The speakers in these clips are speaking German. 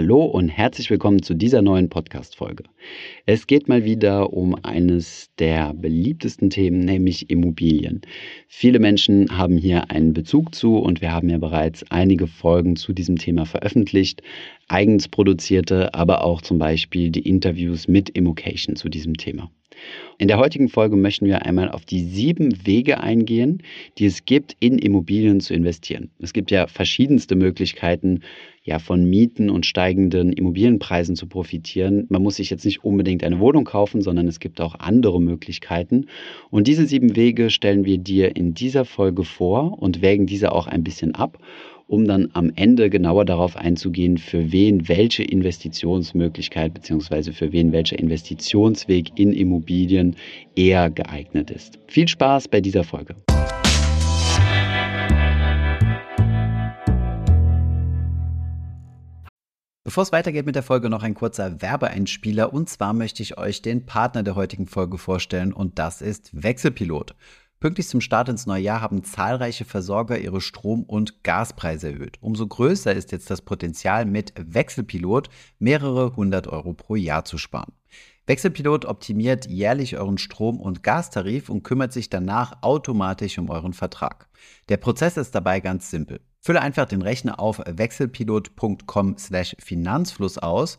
Hallo und herzlich willkommen zu dieser neuen Podcast-Folge. Es geht mal wieder um eines der beliebtesten Themen, nämlich Immobilien. Viele Menschen haben hier einen Bezug zu und wir haben ja bereits einige Folgen zu diesem Thema veröffentlicht, eigens produzierte, aber auch zum Beispiel die Interviews mit Immocation zu diesem Thema. In der heutigen Folge möchten wir einmal auf die sieben Wege eingehen, die es gibt, in Immobilien zu investieren. Es gibt ja verschiedenste Möglichkeiten, ja, von Mieten und steigenden Immobilienpreisen zu profitieren. Man muss sich jetzt nicht unbedingt eine Wohnung kaufen, sondern es gibt auch andere Möglichkeiten. Und diese sieben Wege stellen wir dir in dieser Folge vor und wägen diese auch ein bisschen ab um dann am Ende genauer darauf einzugehen, für wen welche Investitionsmöglichkeit bzw. für wen welcher Investitionsweg in Immobilien eher geeignet ist. Viel Spaß bei dieser Folge. Bevor es weitergeht mit der Folge, noch ein kurzer Werbeeinspieler. Und zwar möchte ich euch den Partner der heutigen Folge vorstellen und das ist Wechselpilot. Pünktlich zum Start ins neue Jahr haben zahlreiche Versorger ihre Strom- und Gaspreise erhöht. Umso größer ist jetzt das Potenzial, mit Wechselpilot mehrere hundert Euro pro Jahr zu sparen. Wechselpilot optimiert jährlich euren Strom- und Gastarif und kümmert sich danach automatisch um euren Vertrag. Der Prozess ist dabei ganz simpel. Fülle einfach den Rechner auf wechselpilot.com/finanzfluss aus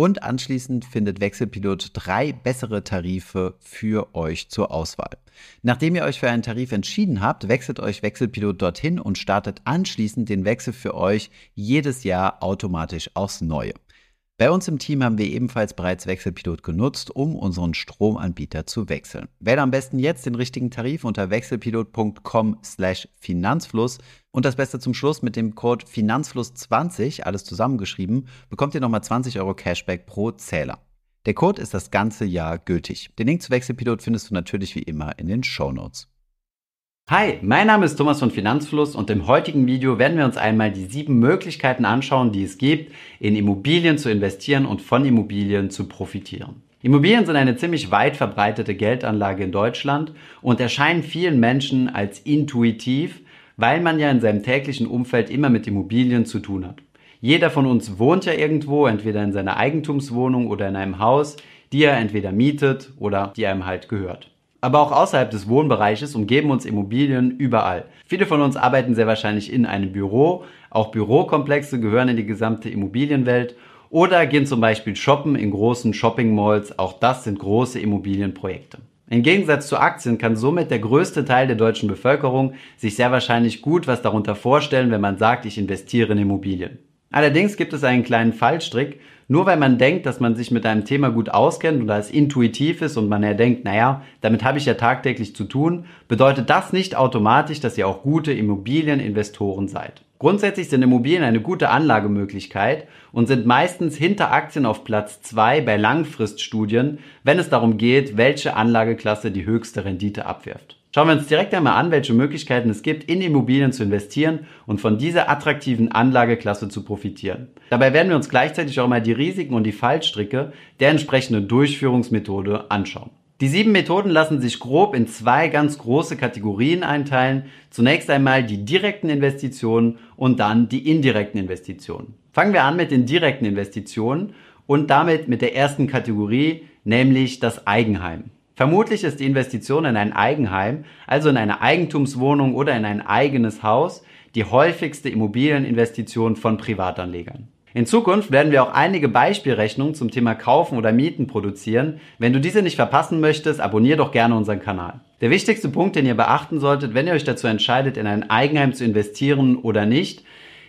und anschließend findet Wechselpilot drei bessere Tarife für euch zur Auswahl. Nachdem ihr euch für einen Tarif entschieden habt, wechselt euch Wechselpilot dorthin und startet anschließend den Wechsel für euch jedes Jahr automatisch aufs Neue. Bei uns im Team haben wir ebenfalls bereits Wechselpilot genutzt, um unseren Stromanbieter zu wechseln. Wähle am besten jetzt den richtigen Tarif unter wechselpilot.com/finanzfluss und das Beste zum Schluss mit dem Code Finanzfluss20, alles zusammengeschrieben, bekommt ihr nochmal 20 Euro Cashback pro Zähler. Der Code ist das ganze Jahr gültig. Den Link zu Wechselpilot findest du natürlich wie immer in den Show Notes. Hi, mein Name ist Thomas von Finanzfluss und im heutigen Video werden wir uns einmal die sieben Möglichkeiten anschauen, die es gibt, in Immobilien zu investieren und von Immobilien zu profitieren. Immobilien sind eine ziemlich weit verbreitete Geldanlage in Deutschland und erscheinen vielen Menschen als intuitiv, weil man ja in seinem täglichen Umfeld immer mit Immobilien zu tun hat. Jeder von uns wohnt ja irgendwo, entweder in seiner Eigentumswohnung oder in einem Haus, die er entweder mietet oder die einem halt gehört. Aber auch außerhalb des Wohnbereiches umgeben uns Immobilien überall. Viele von uns arbeiten sehr wahrscheinlich in einem Büro. Auch Bürokomplexe gehören in die gesamte Immobilienwelt. Oder gehen zum Beispiel shoppen in großen Shopping-Malls. Auch das sind große Immobilienprojekte. Im Gegensatz zu Aktien kann somit der größte Teil der deutschen Bevölkerung sich sehr wahrscheinlich gut was darunter vorstellen, wenn man sagt, ich investiere in Immobilien. Allerdings gibt es einen kleinen Fallstrick. Nur weil man denkt, dass man sich mit einem Thema gut auskennt und es intuitiv ist und man ja denkt, naja, damit habe ich ja tagtäglich zu tun, bedeutet das nicht automatisch, dass ihr auch gute Immobilieninvestoren seid. Grundsätzlich sind Immobilien eine gute Anlagemöglichkeit und sind meistens hinter Aktien auf Platz zwei bei Langfriststudien, wenn es darum geht, welche Anlageklasse die höchste Rendite abwirft. Schauen wir uns direkt einmal an, welche Möglichkeiten es gibt, in Immobilien zu investieren und von dieser attraktiven Anlageklasse zu profitieren. Dabei werden wir uns gleichzeitig auch mal die Risiken und die Fallstricke der entsprechenden Durchführungsmethode anschauen. Die sieben Methoden lassen sich grob in zwei ganz große Kategorien einteilen. Zunächst einmal die direkten Investitionen und dann die indirekten Investitionen. Fangen wir an mit den direkten Investitionen und damit mit der ersten Kategorie, nämlich das Eigenheim. Vermutlich ist die Investition in ein Eigenheim, also in eine Eigentumswohnung oder in ein eigenes Haus, die häufigste Immobilieninvestition von Privatanlegern. In Zukunft werden wir auch einige Beispielrechnungen zum Thema Kaufen oder Mieten produzieren. Wenn du diese nicht verpassen möchtest, abonniere doch gerne unseren Kanal. Der wichtigste Punkt, den ihr beachten solltet, wenn ihr euch dazu entscheidet, in ein Eigenheim zu investieren oder nicht,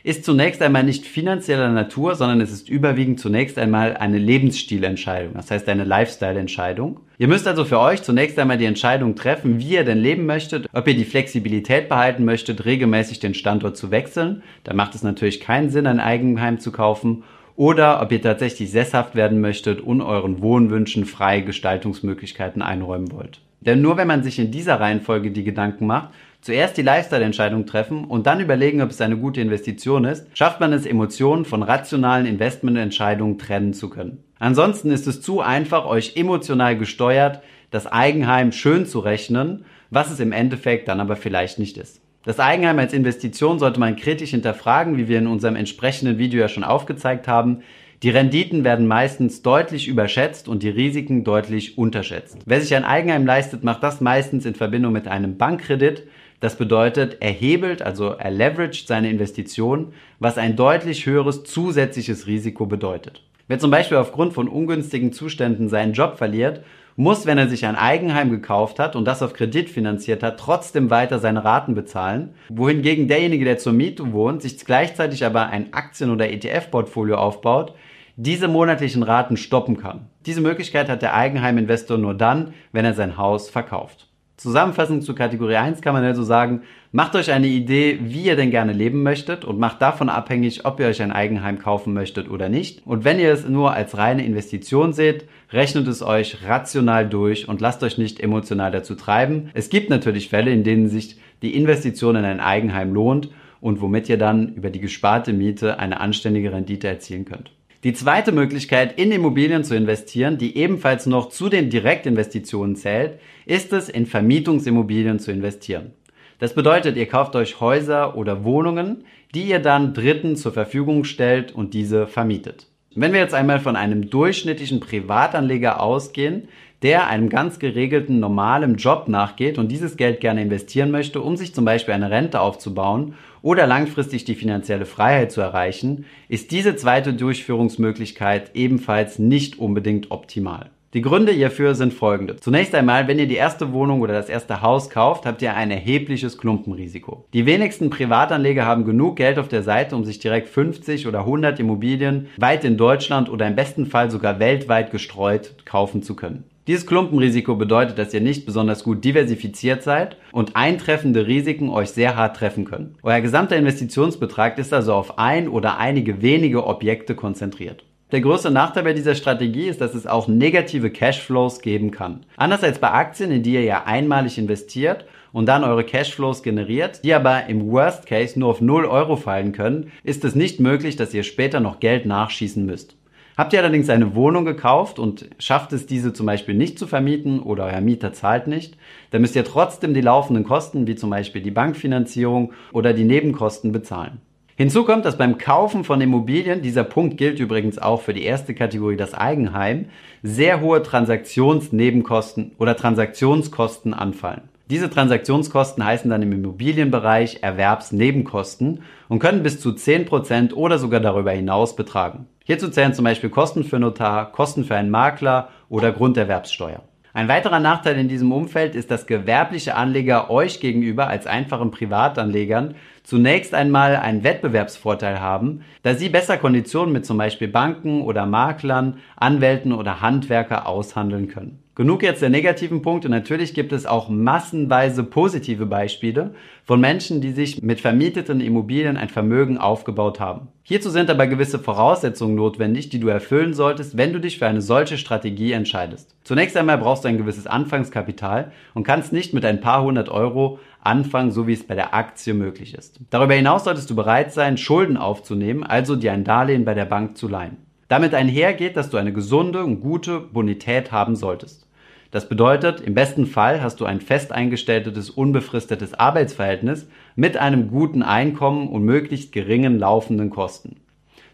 ist zunächst einmal nicht finanzieller Natur, sondern es ist überwiegend zunächst einmal eine Lebensstilentscheidung, das heißt eine Lifestyle-Entscheidung. Ihr müsst also für euch zunächst einmal die Entscheidung treffen, wie ihr denn leben möchtet, ob ihr die Flexibilität behalten möchtet, regelmäßig den Standort zu wechseln. Da macht es natürlich keinen Sinn, ein Eigenheim zu kaufen. Oder ob ihr tatsächlich sesshaft werden möchtet und euren Wohnwünschen freie Gestaltungsmöglichkeiten einräumen wollt. Denn nur wenn man sich in dieser Reihenfolge die Gedanken macht, zuerst die Lifestyle-Entscheidung treffen und dann überlegen, ob es eine gute Investition ist, schafft man es, Emotionen von rationalen Investmententscheidungen trennen zu können. Ansonsten ist es zu einfach, euch emotional gesteuert das Eigenheim schön zu rechnen, was es im Endeffekt dann aber vielleicht nicht ist. Das Eigenheim als Investition sollte man kritisch hinterfragen, wie wir in unserem entsprechenden Video ja schon aufgezeigt haben. Die Renditen werden meistens deutlich überschätzt und die Risiken deutlich unterschätzt. Wer sich ein Eigenheim leistet, macht das meistens in Verbindung mit einem Bankkredit. Das bedeutet, er hebelt, also er leveraged seine Investition, was ein deutlich höheres zusätzliches Risiko bedeutet. Wer zum Beispiel aufgrund von ungünstigen Zuständen seinen Job verliert, muss, wenn er sich ein Eigenheim gekauft hat und das auf Kredit finanziert hat, trotzdem weiter seine Raten bezahlen, wohingegen derjenige, der zur Miete wohnt, sich gleichzeitig aber ein Aktien- oder ETF-Portfolio aufbaut, diese monatlichen Raten stoppen kann. Diese Möglichkeit hat der Eigenheiminvestor nur dann, wenn er sein Haus verkauft. Zusammenfassend zu Kategorie 1 kann man also sagen, macht euch eine Idee, wie ihr denn gerne leben möchtet und macht davon abhängig, ob ihr euch ein Eigenheim kaufen möchtet oder nicht. Und wenn ihr es nur als reine Investition seht, rechnet es euch rational durch und lasst euch nicht emotional dazu treiben. Es gibt natürlich Fälle, in denen sich die Investition in ein Eigenheim lohnt und womit ihr dann über die gesparte Miete eine anständige Rendite erzielen könnt. Die zweite Möglichkeit, in Immobilien zu investieren, die ebenfalls noch zu den Direktinvestitionen zählt, ist es, in Vermietungsimmobilien zu investieren. Das bedeutet, ihr kauft euch Häuser oder Wohnungen, die ihr dann Dritten zur Verfügung stellt und diese vermietet. Wenn wir jetzt einmal von einem durchschnittlichen Privatanleger ausgehen, der einem ganz geregelten normalen Job nachgeht und dieses Geld gerne investieren möchte, um sich zum Beispiel eine Rente aufzubauen oder langfristig die finanzielle Freiheit zu erreichen, ist diese zweite Durchführungsmöglichkeit ebenfalls nicht unbedingt optimal. Die Gründe hierfür sind folgende. Zunächst einmal, wenn ihr die erste Wohnung oder das erste Haus kauft, habt ihr ein erhebliches Klumpenrisiko. Die wenigsten Privatanleger haben genug Geld auf der Seite, um sich direkt 50 oder 100 Immobilien weit in Deutschland oder im besten Fall sogar weltweit gestreut kaufen zu können. Dieses Klumpenrisiko bedeutet, dass ihr nicht besonders gut diversifiziert seid und eintreffende Risiken euch sehr hart treffen können. Euer gesamter Investitionsbetrag ist also auf ein oder einige wenige Objekte konzentriert. Der größte Nachteil bei dieser Strategie ist, dass es auch negative Cashflows geben kann. Anders als bei Aktien, in die ihr ja einmalig investiert und dann eure Cashflows generiert, die aber im Worst Case nur auf 0 Euro fallen können, ist es nicht möglich, dass ihr später noch Geld nachschießen müsst. Habt ihr allerdings eine Wohnung gekauft und schafft es, diese zum Beispiel nicht zu vermieten oder euer Mieter zahlt nicht, dann müsst ihr trotzdem die laufenden Kosten, wie zum Beispiel die Bankfinanzierung oder die Nebenkosten bezahlen. Hinzu kommt, dass beim Kaufen von Immobilien, dieser Punkt gilt übrigens auch für die erste Kategorie, das Eigenheim, sehr hohe Transaktionsnebenkosten oder Transaktionskosten anfallen. Diese Transaktionskosten heißen dann im Immobilienbereich Erwerbsnebenkosten und können bis zu 10% oder sogar darüber hinaus betragen. Hierzu zählen zum Beispiel Kosten für Notar, Kosten für einen Makler oder Grunderwerbssteuer. Ein weiterer Nachteil in diesem Umfeld ist, dass gewerbliche Anleger euch gegenüber als einfachen Privatanlegern zunächst einmal einen Wettbewerbsvorteil haben, da sie besser Konditionen mit zum Beispiel Banken oder Maklern, Anwälten oder Handwerker aushandeln können. Genug jetzt der negativen Punkte. Natürlich gibt es auch massenweise positive Beispiele von Menschen, die sich mit vermieteten Immobilien ein Vermögen aufgebaut haben. Hierzu sind aber gewisse Voraussetzungen notwendig, die du erfüllen solltest, wenn du dich für eine solche Strategie entscheidest. Zunächst einmal brauchst du ein gewisses Anfangskapital und kannst nicht mit ein paar hundert Euro anfangen, so wie es bei der Aktie möglich ist. Darüber hinaus solltest du bereit sein, Schulden aufzunehmen, also dir ein Darlehen bei der Bank zu leihen. Damit einhergeht, dass du eine gesunde und gute Bonität haben solltest. Das bedeutet, im besten Fall hast du ein fest eingestelltes, unbefristetes Arbeitsverhältnis mit einem guten Einkommen und möglichst geringen laufenden Kosten.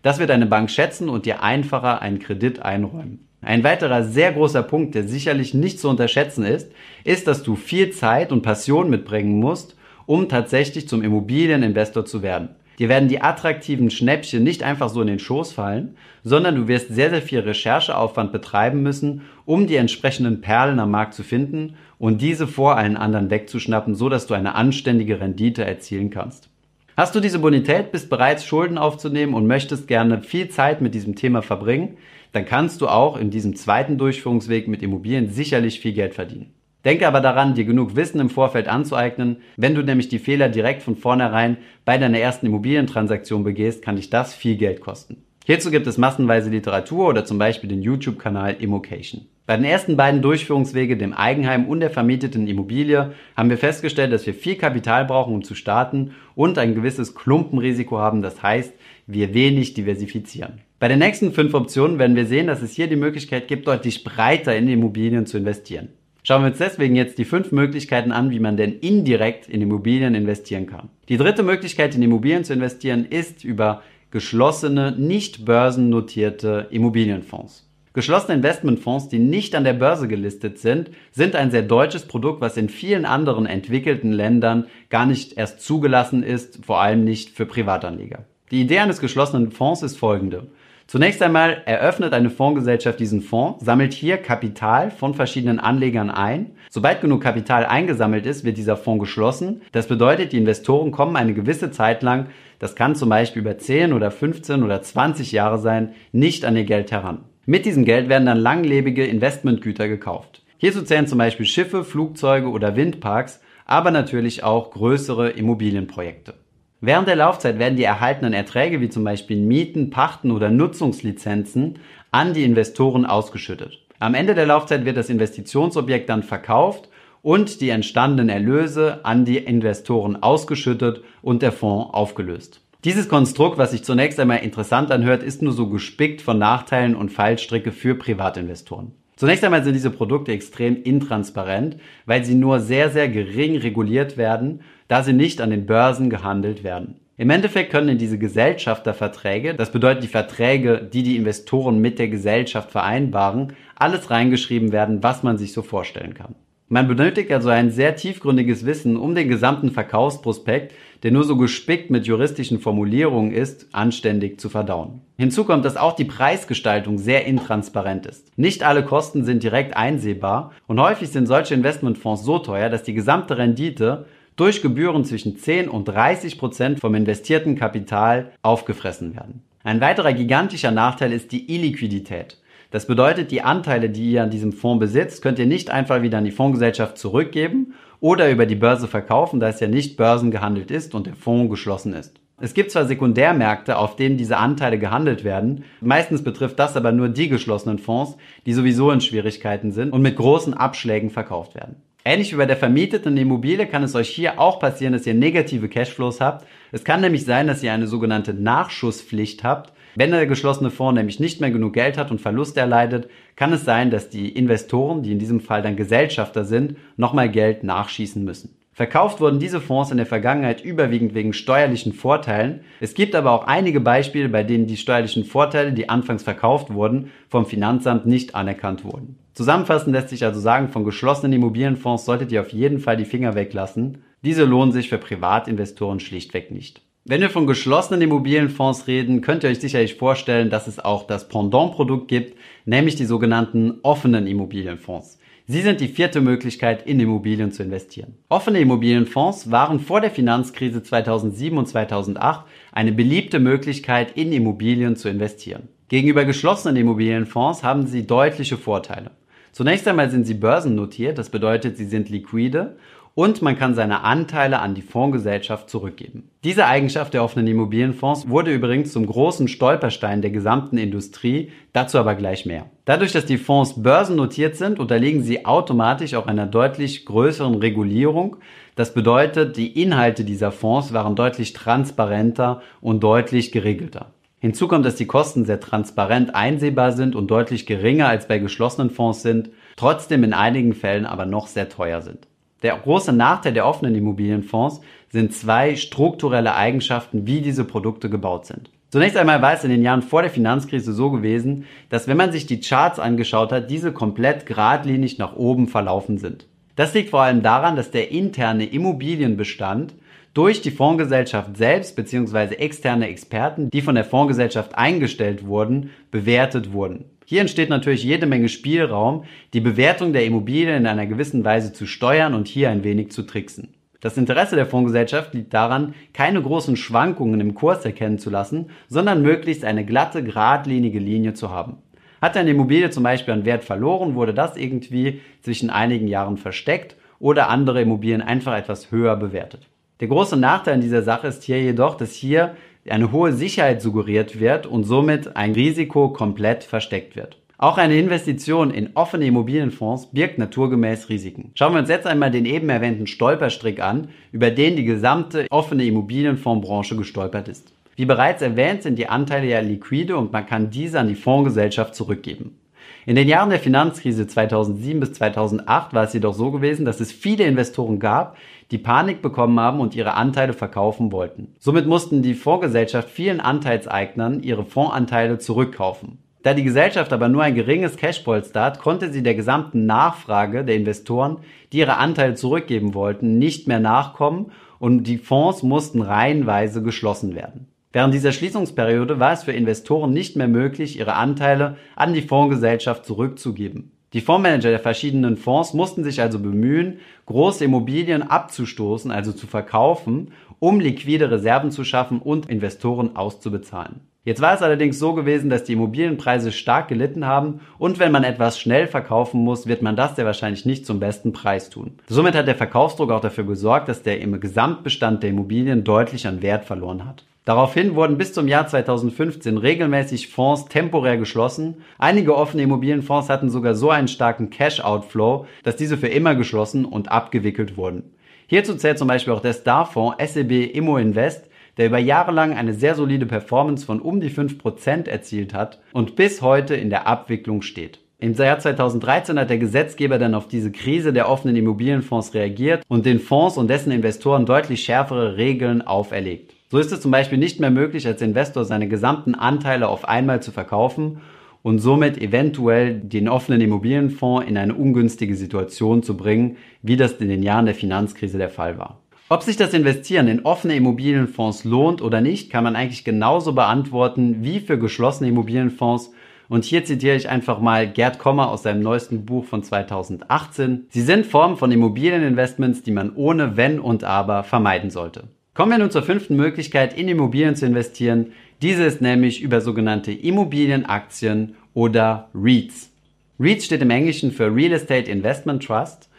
Das wird deine Bank schätzen und dir einfacher einen Kredit einräumen. Ein weiterer sehr großer Punkt, der sicherlich nicht zu unterschätzen ist, ist, dass du viel Zeit und Passion mitbringen musst, um tatsächlich zum Immobilieninvestor zu werden. Dir werden die attraktiven Schnäppchen nicht einfach so in den Schoß fallen, sondern du wirst sehr, sehr viel Rechercheaufwand betreiben müssen, um die entsprechenden Perlen am Markt zu finden und diese vor allen anderen wegzuschnappen, so dass du eine anständige Rendite erzielen kannst. Hast du diese Bonität, bist bereits Schulden aufzunehmen und möchtest gerne viel Zeit mit diesem Thema verbringen, dann kannst du auch in diesem zweiten Durchführungsweg mit Immobilien sicherlich viel Geld verdienen. Denke aber daran, dir genug Wissen im Vorfeld anzueignen. Wenn du nämlich die Fehler direkt von vornherein bei deiner ersten Immobilientransaktion begehst, kann dich das viel Geld kosten. Hierzu gibt es massenweise Literatur oder zum Beispiel den YouTube-Kanal Immocation. Bei den ersten beiden Durchführungswege, dem Eigenheim und der vermieteten Immobilie, haben wir festgestellt, dass wir viel Kapital brauchen, um zu starten und ein gewisses Klumpenrisiko haben. Das heißt, wir wenig diversifizieren. Bei den nächsten fünf Optionen werden wir sehen, dass es hier die Möglichkeit gibt, deutlich breiter in Immobilien zu investieren. Schauen wir uns deswegen jetzt die fünf Möglichkeiten an, wie man denn indirekt in Immobilien investieren kann. Die dritte Möglichkeit, in Immobilien zu investieren, ist über geschlossene, nicht börsennotierte Immobilienfonds. Geschlossene Investmentfonds, die nicht an der Börse gelistet sind, sind ein sehr deutsches Produkt, was in vielen anderen entwickelten Ländern gar nicht erst zugelassen ist, vor allem nicht für Privatanleger. Die Idee eines geschlossenen Fonds ist folgende. Zunächst einmal eröffnet eine Fondsgesellschaft diesen Fonds, sammelt hier Kapital von verschiedenen Anlegern ein. Sobald genug Kapital eingesammelt ist, wird dieser Fonds geschlossen. Das bedeutet, die Investoren kommen eine gewisse Zeit lang, das kann zum Beispiel über 10 oder 15 oder 20 Jahre sein, nicht an ihr Geld heran. Mit diesem Geld werden dann langlebige Investmentgüter gekauft. Hierzu zählen zum Beispiel Schiffe, Flugzeuge oder Windparks, aber natürlich auch größere Immobilienprojekte. Während der Laufzeit werden die erhaltenen Erträge wie zum Beispiel Mieten, Pachten oder Nutzungslizenzen an die Investoren ausgeschüttet. Am Ende der Laufzeit wird das Investitionsobjekt dann verkauft und die entstandenen Erlöse an die Investoren ausgeschüttet und der Fonds aufgelöst. Dieses Konstrukt, was sich zunächst einmal interessant anhört, ist nur so gespickt von Nachteilen und Fallstricke für Privatinvestoren. Zunächst einmal sind diese Produkte extrem intransparent, weil sie nur sehr, sehr gering reguliert werden, da sie nicht an den Börsen gehandelt werden. Im Endeffekt können in diese Gesellschafterverträge, das bedeutet die Verträge, die die Investoren mit der Gesellschaft vereinbaren, alles reingeschrieben werden, was man sich so vorstellen kann. Man benötigt also ein sehr tiefgründiges Wissen, um den gesamten Verkaufsprospekt, der nur so gespickt mit juristischen Formulierungen ist, anständig zu verdauen. Hinzu kommt, dass auch die Preisgestaltung sehr intransparent ist. Nicht alle Kosten sind direkt einsehbar und häufig sind solche Investmentfonds so teuer, dass die gesamte Rendite durch Gebühren zwischen 10 und 30 Prozent vom investierten Kapital aufgefressen werden. Ein weiterer gigantischer Nachteil ist die Illiquidität. Das bedeutet, die Anteile, die ihr an diesem Fonds besitzt, könnt ihr nicht einfach wieder an die Fondsgesellschaft zurückgeben oder über die Börse verkaufen, da es ja nicht börsengehandelt ist und der Fonds geschlossen ist. Es gibt zwar Sekundärmärkte, auf denen diese Anteile gehandelt werden, meistens betrifft das aber nur die geschlossenen Fonds, die sowieso in Schwierigkeiten sind und mit großen Abschlägen verkauft werden. Ähnlich wie bei der vermieteten Immobilie kann es euch hier auch passieren, dass ihr negative Cashflows habt. Es kann nämlich sein, dass ihr eine sogenannte Nachschusspflicht habt, wenn der geschlossene Fonds nämlich nicht mehr genug Geld hat und Verluste erleidet, kann es sein, dass die Investoren, die in diesem Fall dann Gesellschafter sind, nochmal Geld nachschießen müssen. Verkauft wurden diese Fonds in der Vergangenheit überwiegend wegen steuerlichen Vorteilen. Es gibt aber auch einige Beispiele, bei denen die steuerlichen Vorteile, die anfangs verkauft wurden, vom Finanzamt nicht anerkannt wurden. Zusammenfassend lässt sich also sagen, von geschlossenen Immobilienfonds solltet ihr auf jeden Fall die Finger weglassen. Diese lohnen sich für Privatinvestoren schlichtweg nicht. Wenn wir von geschlossenen Immobilienfonds reden, könnt ihr euch sicherlich vorstellen, dass es auch das Pendant-Produkt gibt, nämlich die sogenannten offenen Immobilienfonds. Sie sind die vierte Möglichkeit, in Immobilien zu investieren. Offene Immobilienfonds waren vor der Finanzkrise 2007 und 2008 eine beliebte Möglichkeit, in Immobilien zu investieren. Gegenüber geschlossenen Immobilienfonds haben sie deutliche Vorteile. Zunächst einmal sind sie börsennotiert, das bedeutet, sie sind liquide und man kann seine Anteile an die Fondsgesellschaft zurückgeben. Diese Eigenschaft der offenen Immobilienfonds wurde übrigens zum großen Stolperstein der gesamten Industrie, dazu aber gleich mehr. Dadurch, dass die Fonds börsennotiert sind, unterliegen sie automatisch auch einer deutlich größeren Regulierung. Das bedeutet, die Inhalte dieser Fonds waren deutlich transparenter und deutlich geregelter. Hinzu kommt, dass die Kosten sehr transparent einsehbar sind und deutlich geringer als bei geschlossenen Fonds sind, trotzdem in einigen Fällen aber noch sehr teuer sind. Der große Nachteil der offenen Immobilienfonds sind zwei strukturelle Eigenschaften, wie diese Produkte gebaut sind. Zunächst einmal war es in den Jahren vor der Finanzkrise so gewesen, dass wenn man sich die Charts angeschaut hat, diese komplett geradlinig nach oben verlaufen sind. Das liegt vor allem daran, dass der interne Immobilienbestand durch die Fondsgesellschaft selbst bzw. externe Experten, die von der Fondsgesellschaft eingestellt wurden, bewertet wurden. Hier entsteht natürlich jede Menge Spielraum, die Bewertung der Immobilie in einer gewissen Weise zu steuern und hier ein wenig zu tricksen. Das Interesse der Fondsgesellschaft liegt daran, keine großen Schwankungen im Kurs erkennen zu lassen, sondern möglichst eine glatte, geradlinige Linie zu haben. Hat eine Immobilie zum Beispiel an Wert verloren, wurde das irgendwie zwischen einigen Jahren versteckt oder andere Immobilien einfach etwas höher bewertet. Der große Nachteil in dieser Sache ist hier jedoch, dass hier eine hohe Sicherheit suggeriert wird und somit ein Risiko komplett versteckt wird. Auch eine Investition in offene Immobilienfonds birgt naturgemäß Risiken. Schauen wir uns jetzt einmal den eben erwähnten Stolperstrick an, über den die gesamte offene Immobilienfondsbranche gestolpert ist. Wie bereits erwähnt, sind die Anteile ja liquide und man kann diese an die Fondsgesellschaft zurückgeben. In den Jahren der Finanzkrise 2007 bis 2008 war es jedoch so gewesen, dass es viele Investoren gab, die Panik bekommen haben und ihre Anteile verkaufen wollten. Somit mussten die Fondsgesellschaft vielen Anteilseignern ihre Fondsanteile zurückkaufen. Da die Gesellschaft aber nur ein geringes Cashpolster hat, konnte sie der gesamten Nachfrage der Investoren, die ihre Anteile zurückgeben wollten, nicht mehr nachkommen und die Fonds mussten reihenweise geschlossen werden. Während dieser Schließungsperiode war es für Investoren nicht mehr möglich, ihre Anteile an die Fondsgesellschaft zurückzugeben. Die Fondsmanager der verschiedenen Fonds mussten sich also bemühen, große Immobilien abzustoßen, also zu verkaufen, um liquide Reserven zu schaffen und Investoren auszubezahlen. Jetzt war es allerdings so gewesen, dass die Immobilienpreise stark gelitten haben und wenn man etwas schnell verkaufen muss, wird man das sehr wahrscheinlich nicht zum besten Preis tun. Somit hat der Verkaufsdruck auch dafür gesorgt, dass der im Gesamtbestand der Immobilien deutlich an Wert verloren hat. Daraufhin wurden bis zum Jahr 2015 regelmäßig Fonds temporär geschlossen. Einige offene Immobilienfonds hatten sogar so einen starken Cash-Outflow, dass diese für immer geschlossen und abgewickelt wurden. Hierzu zählt zum Beispiel auch der Starfonds SEB Immo Invest, der über Jahre lang eine sehr solide Performance von um die 5% erzielt hat und bis heute in der Abwicklung steht. Im Jahr 2013 hat der Gesetzgeber dann auf diese Krise der offenen Immobilienfonds reagiert und den Fonds und dessen Investoren deutlich schärfere Regeln auferlegt. So ist es zum Beispiel nicht mehr möglich, als Investor seine gesamten Anteile auf einmal zu verkaufen und somit eventuell den offenen Immobilienfonds in eine ungünstige Situation zu bringen, wie das in den Jahren der Finanzkrise der Fall war. Ob sich das Investieren in offene Immobilienfonds lohnt oder nicht, kann man eigentlich genauso beantworten wie für geschlossene Immobilienfonds. Und hier zitiere ich einfach mal Gerd Kommer aus seinem neuesten Buch von 2018. Sie sind Formen von Immobilieninvestments, die man ohne Wenn und Aber vermeiden sollte. Kommen wir nun zur fünften Möglichkeit, in Immobilien zu investieren. Diese ist nämlich über sogenannte Immobilienaktien oder REITs. REITs steht im Englischen für Real Estate Investment Trust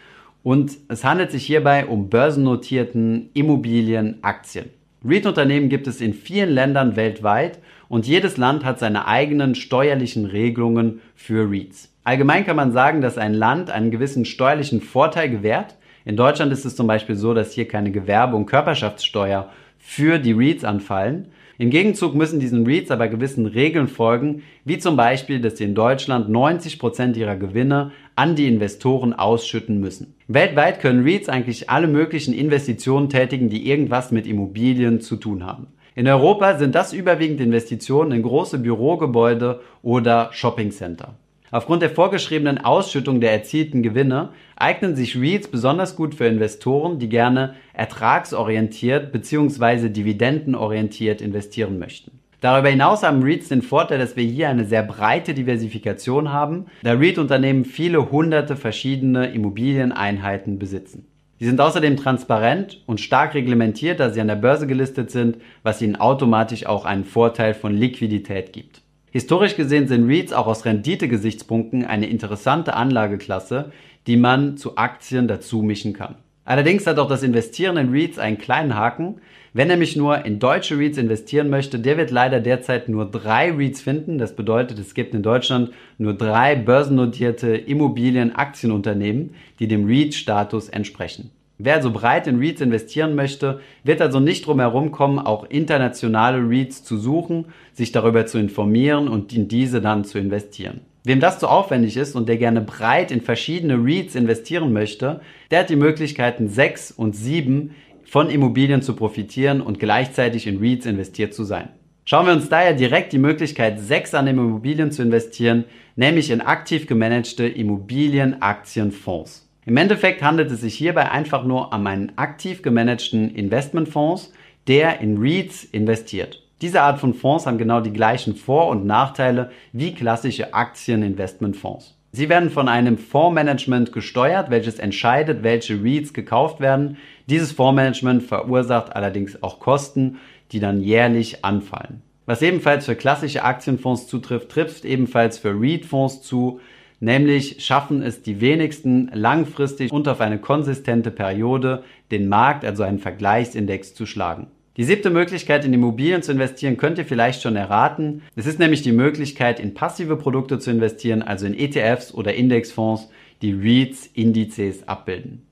und es handelt sich hierbei um börsennotierten Immobilienaktien. REIT-Unternehmen gibt es in vielen Ländern weltweit und jedes Land hat seine eigenen steuerlichen Regelungen für REITs. Allgemein kann man sagen, dass ein Land einen gewissen steuerlichen Vorteil gewährt, in Deutschland ist es zum Beispiel so, dass hier keine Gewerbe- und Körperschaftssteuer für die REITs anfallen. Im Gegenzug müssen diesen REITs aber gewissen Regeln folgen, wie zum Beispiel, dass sie in Deutschland 90 Prozent ihrer Gewinne an die Investoren ausschütten müssen. Weltweit können REITs eigentlich alle möglichen Investitionen tätigen, die irgendwas mit Immobilien zu tun haben. In Europa sind das überwiegend Investitionen in große Bürogebäude oder Shoppingcenter. Aufgrund der vorgeschriebenen Ausschüttung der erzielten Gewinne eignen sich REITs besonders gut für Investoren, die gerne ertragsorientiert bzw. dividendenorientiert investieren möchten. Darüber hinaus haben REITs den Vorteil, dass wir hier eine sehr breite Diversifikation haben, da REIT-Unternehmen viele hunderte verschiedene Immobilieneinheiten besitzen. Sie sind außerdem transparent und stark reglementiert, da sie an der Börse gelistet sind, was ihnen automatisch auch einen Vorteil von Liquidität gibt. Historisch gesehen sind REITs auch aus Renditegesichtspunkten eine interessante Anlageklasse, die man zu Aktien dazu mischen kann. Allerdings hat auch das Investieren in REITs einen kleinen Haken. Wenn nämlich nur in deutsche REITs investieren möchte, der wird leider derzeit nur drei REITs finden. Das bedeutet, es gibt in Deutschland nur drei börsennotierte Immobilienaktien-Unternehmen, die dem REIT-Status entsprechen. Wer also breit in REITs investieren möchte, wird also nicht drum herum kommen, auch internationale REITs zu suchen, sich darüber zu informieren und in diese dann zu investieren. Wem das zu aufwendig ist und der gerne breit in verschiedene REITs investieren möchte, der hat die Möglichkeiten 6 und 7 von Immobilien zu profitieren und gleichzeitig in REITs investiert zu sein. Schauen wir uns daher direkt die Möglichkeit 6 an Immobilien zu investieren, nämlich in aktiv gemanagte Immobilienaktienfonds. Im Endeffekt handelt es sich hierbei einfach nur um einen aktiv gemanagten Investmentfonds, der in REITs investiert. Diese Art von Fonds haben genau die gleichen Vor- und Nachteile wie klassische Aktieninvestmentfonds. Sie werden von einem Fondsmanagement gesteuert, welches entscheidet, welche REITs gekauft werden. Dieses Fondsmanagement verursacht allerdings auch Kosten, die dann jährlich anfallen. Was ebenfalls für klassische Aktienfonds zutrifft, trifft ebenfalls für REIT-Fonds zu, Nämlich schaffen es die wenigsten langfristig und auf eine konsistente Periode den Markt, also einen Vergleichsindex zu schlagen. Die siebte Möglichkeit, in Immobilien zu investieren, könnt ihr vielleicht schon erraten. Es ist nämlich die Möglichkeit, in passive Produkte zu investieren, also in ETFs oder Indexfonds, die REITs, Indizes abbilden.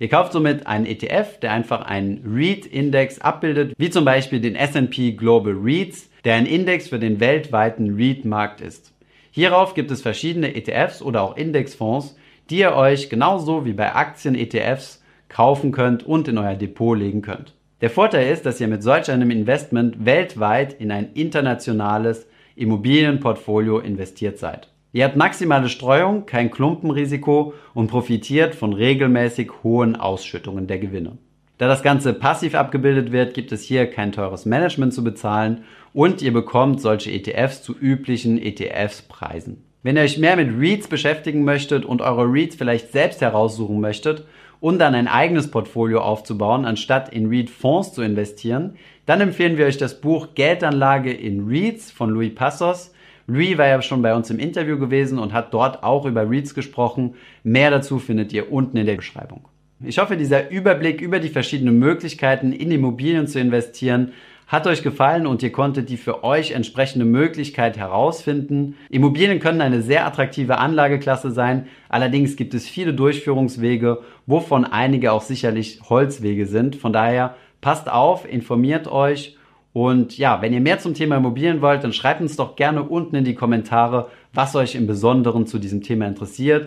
Ihr kauft somit einen ETF, der einfach einen REIT-Index abbildet, wie zum Beispiel den S&P Global REITs, der ein Index für den weltweiten REIT-Markt ist. Hierauf gibt es verschiedene ETFs oder auch Indexfonds, die ihr euch genauso wie bei Aktien-ETFs kaufen könnt und in euer Depot legen könnt. Der Vorteil ist, dass ihr mit solch einem Investment weltweit in ein internationales Immobilienportfolio investiert seid. Ihr habt maximale Streuung, kein Klumpenrisiko und profitiert von regelmäßig hohen Ausschüttungen der Gewinne. Da das Ganze passiv abgebildet wird, gibt es hier kein teures Management zu bezahlen und ihr bekommt solche ETFs zu üblichen ETFs-Preisen. Wenn ihr euch mehr mit REITs beschäftigen möchtet und eure REITs vielleicht selbst heraussuchen möchtet und dann ein eigenes Portfolio aufzubauen, anstatt in REIT-Fonds zu investieren, dann empfehlen wir euch das Buch Geldanlage in REITs von Louis Passos. Louis war ja schon bei uns im Interview gewesen und hat dort auch über REITs gesprochen. Mehr dazu findet ihr unten in der Beschreibung. Ich hoffe, dieser Überblick über die verschiedenen Möglichkeiten in Immobilien zu investieren hat euch gefallen und ihr konntet die für euch entsprechende Möglichkeit herausfinden. Immobilien können eine sehr attraktive Anlageklasse sein, allerdings gibt es viele Durchführungswege, wovon einige auch sicherlich Holzwege sind. Von daher passt auf, informiert euch und ja, wenn ihr mehr zum Thema Immobilien wollt, dann schreibt uns doch gerne unten in die Kommentare, was euch im Besonderen zu diesem Thema interessiert.